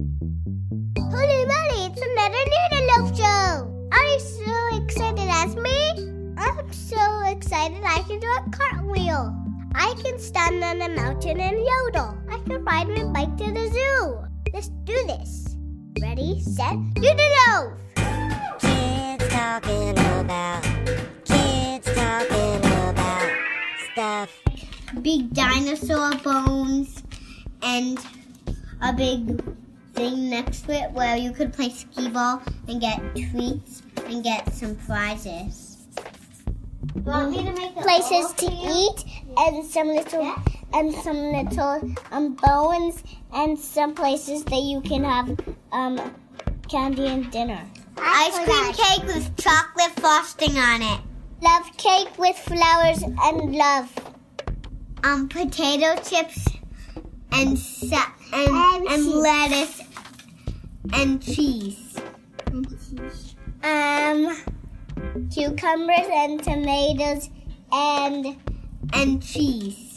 Holy moly, it's another Noodle Show! Are you so excited as me? I'm so excited I can do a cartwheel. I can stand on a mountain and yodel. I can ride my bike to the zoo. Let's do this. Ready, set, doodle Kids talking about, kids talking about stuff. Big dinosaur bones and a big thing next to it where you could play skee ball and get treats and get some prizes. Want me to make places to eat and some little and some little um bones and some places that you can have um candy and dinner. Ice cream cake with chocolate frosting on it. Love cake with flowers and love. Um potato chips and sa- and And and, lettuce and cheese. Um, cucumbers and tomatoes and and cheese.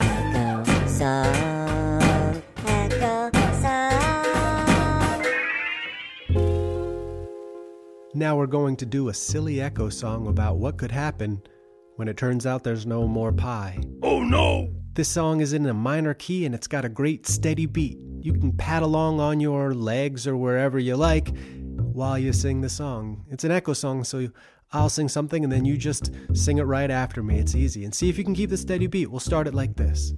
Echo song, echo song. Now we're going to do a silly echo song about what could happen when it turns out there's no more pie. Oh no! This song is in a minor key and it's got a great steady beat. You can pad along on your legs or wherever you like while you sing the song. It's an echo song, so I'll sing something and then you just sing it right after me. It's easy. And see if you can keep the steady beat. We'll start it like this.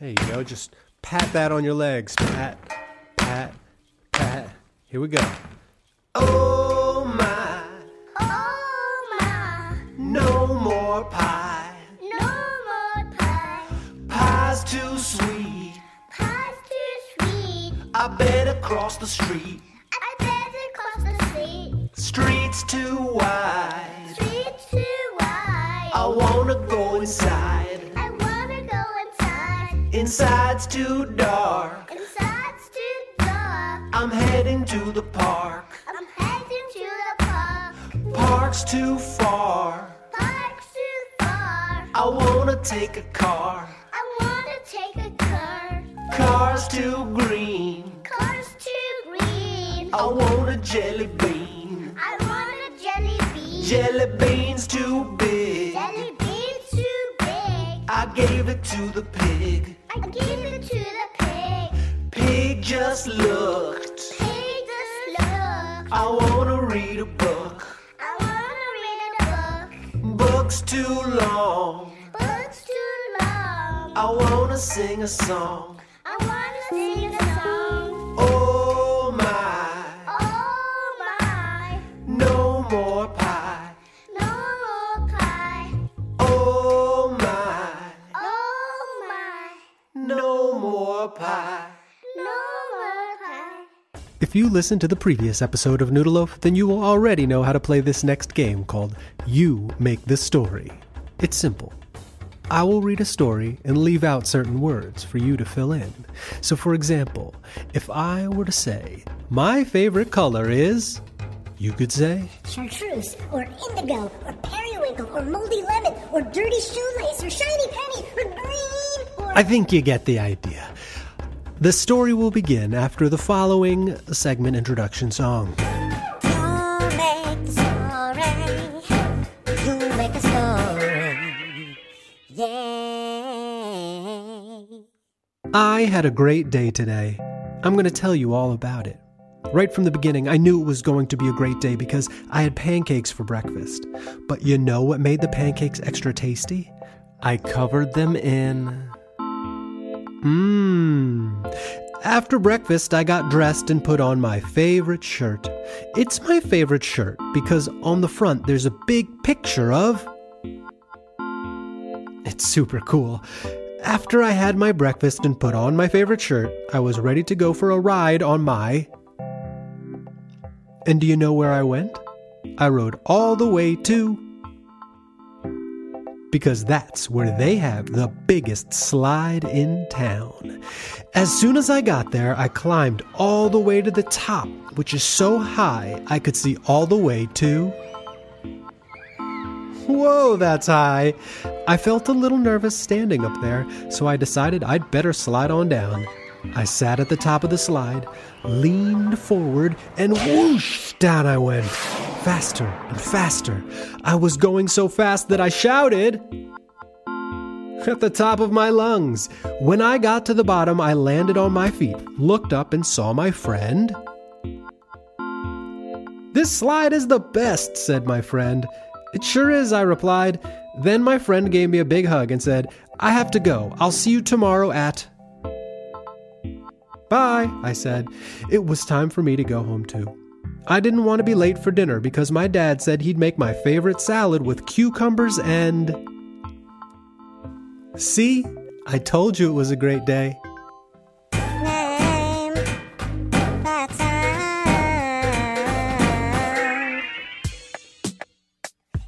There you go. Just pat that on your legs. Pat, pat, pat. Here we go. Oh my, Oh my, no more pie. no more pie. Pie's too sweet. I better cross the street. I better cross the street. Streets too wide. Street's too wide. I wanna go inside. I wanna go inside. Inside's too dark. Inside's too dark. I'm heading to the park. I'm heading to the park. Park's too far. Park's too far. I wanna take a car. I wanna take a car. Car's too green. Jelly bean. I want a jelly bean. Jelly bean's too big. jelly bean's too big. I gave it to the pig. I gave it to the pig. Pig just looked. Pig just looked. I wanna read a book. I wanna read a book. Book's too long. Book's too long. I wanna sing a song. If you listened to the previous episode of Noodle Loaf, then you will already know how to play this next game called You Make the Story. It's simple. I will read a story and leave out certain words for you to fill in. So, for example, if I were to say, My favorite color is. You could say, Chartreuse, or indigo, or periwinkle, or moldy lemon, or dirty shoelace, or shiny penny, or green, or. I think you get the idea. The story will begin after the following segment introduction song. You make the story. You make the story. Yay. I had a great day today. I'm going to tell you all about it. Right from the beginning, I knew it was going to be a great day because I had pancakes for breakfast. But you know what made the pancakes extra tasty? I covered them in. Mmm. After breakfast, I got dressed and put on my favorite shirt. It's my favorite shirt because on the front there's a big picture of. It's super cool. After I had my breakfast and put on my favorite shirt, I was ready to go for a ride on my. And do you know where I went? I rode all the way to. Because that's where they have the biggest slide in town. As soon as I got there, I climbed all the way to the top, which is so high I could see all the way to. Whoa, that's high. I felt a little nervous standing up there, so I decided I'd better slide on down. I sat at the top of the slide, leaned forward, and whoosh, down I went. Faster and faster. I was going so fast that I shouted at the top of my lungs. When I got to the bottom, I landed on my feet, looked up, and saw my friend. This slide is the best, said my friend. It sure is, I replied. Then my friend gave me a big hug and said, I have to go. I'll see you tomorrow at. Bye, I said. It was time for me to go home too. I didn't want to be late for dinner because my dad said he'd make my favorite salad with cucumbers and. See? I told you it was a great day.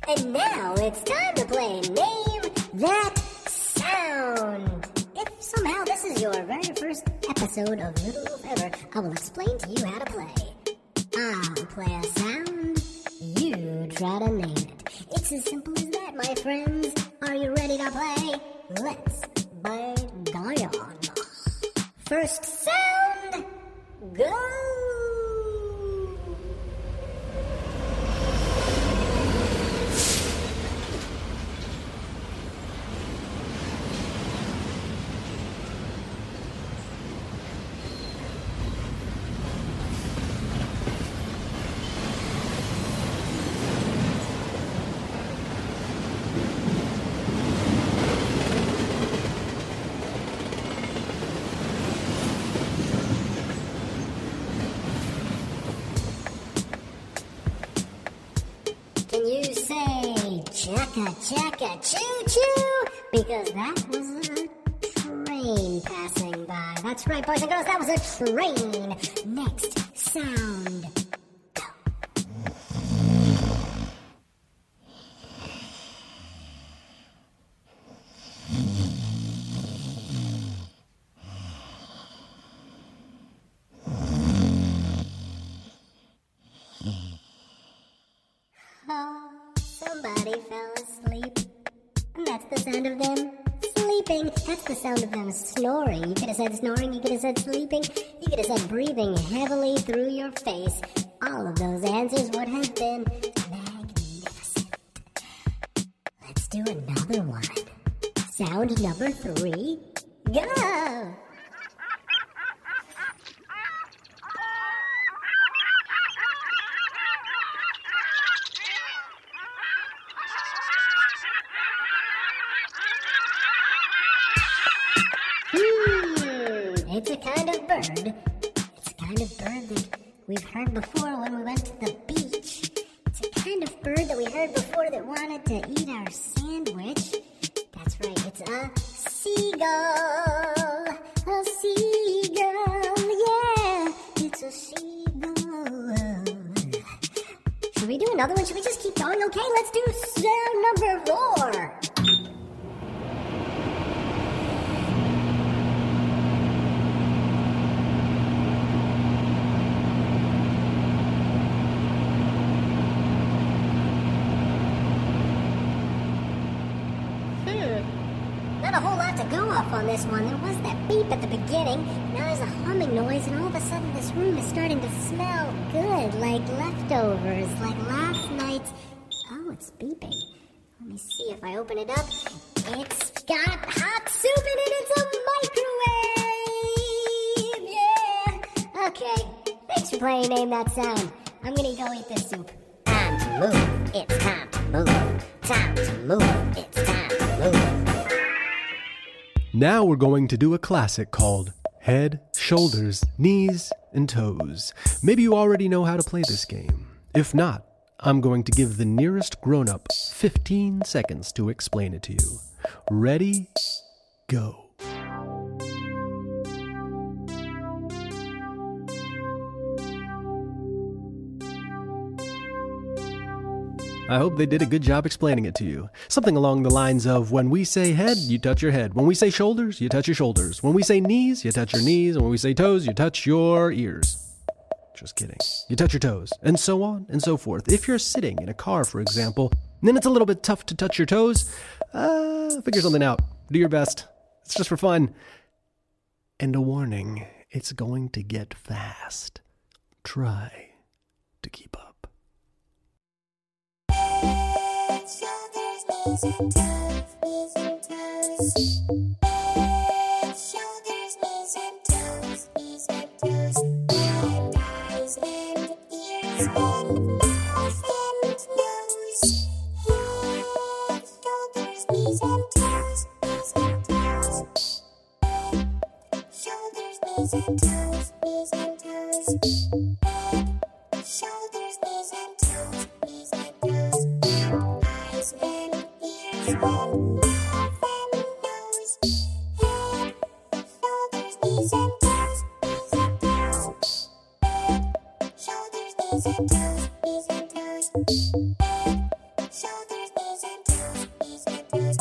And now it's time to play Name That Sound. If somehow this is your very first episode of Noodle Loaf Ever, I will explain to you how to play. Play a sound, you try to name it. It's as simple as that, my friends. Are you ready to play? Let's begin. First sound, go! Chaka chaka choo choo? Because that was a train passing by. That's right, boys and girls, that was a train. Next sound. Sound of them sleeping. That's the sound of them snoring. You could have said snoring, you could have said sleeping, you could have said breathing heavily through your face. All of those answers would have been magnificent. Let's do another one. Sound number three. Go! Bird that we've heard before when we went to the beach. It's a kind of bird that we heard before that wanted to eat our sandwich. That's right, it's a seagull. A seagull, yeah, it's a seagull. Should we do another one? Should we just keep going? Okay, let's do sound number four. To go off on this one. There was that beep at the beginning. Now there's a humming noise, and all of a sudden this room is starting to smell good, like leftovers, like last night's. Oh, it's beeping. Let me see if I open it up. It's got hot soup in it. It's a microwave. Yeah. Okay. Thanks for playing Name That Sound. I'm gonna go eat this soup. Time to move. It's time to move. Time to move. It's time to move. Now we're going to do a classic called Head, Shoulders, Knees, and Toes. Maybe you already know how to play this game. If not, I'm going to give the nearest grown up 15 seconds to explain it to you. Ready? Go. I hope they did a good job explaining it to you. Something along the lines of when we say head, you touch your head. When we say shoulders, you touch your shoulders. When we say knees, you touch your knees. And when we say toes, you touch your ears. Just kidding. You touch your toes, and so on and so forth. If you're sitting in a car, for example, then it's a little bit tough to touch your toes. Uh, figure something out. Do your best. It's just for fun. And a warning it's going to get fast. Try to keep up. Shoulders, knees, and toes, Shoulders, knees and toes, knees and toes. Shoulders, knees and toes, knees and toes.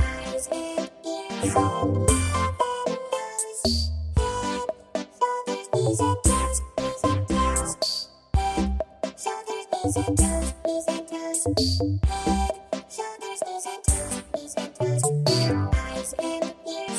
Eyes and ears and shoulders, knees and toes, knees and toes. Shoulders, knees and toes, knees and toes. Shoulders, knees and toes, knees and toes. Eyes and ears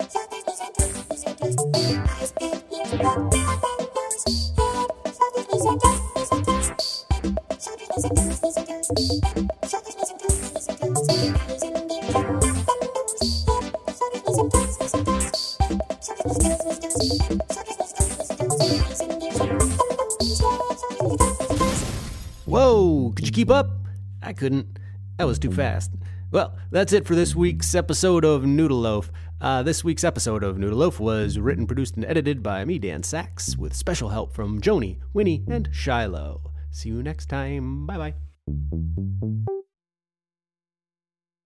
Whoa, could you keep up? I couldn't. That was too fast. Well, that's it for this week's episode of Noodle Loaf. Uh, this week's episode of Noodle Loaf was written, produced, and edited by me, Dan Saks, with special help from Joni, Winnie, and Shiloh. See you next time. Bye bye.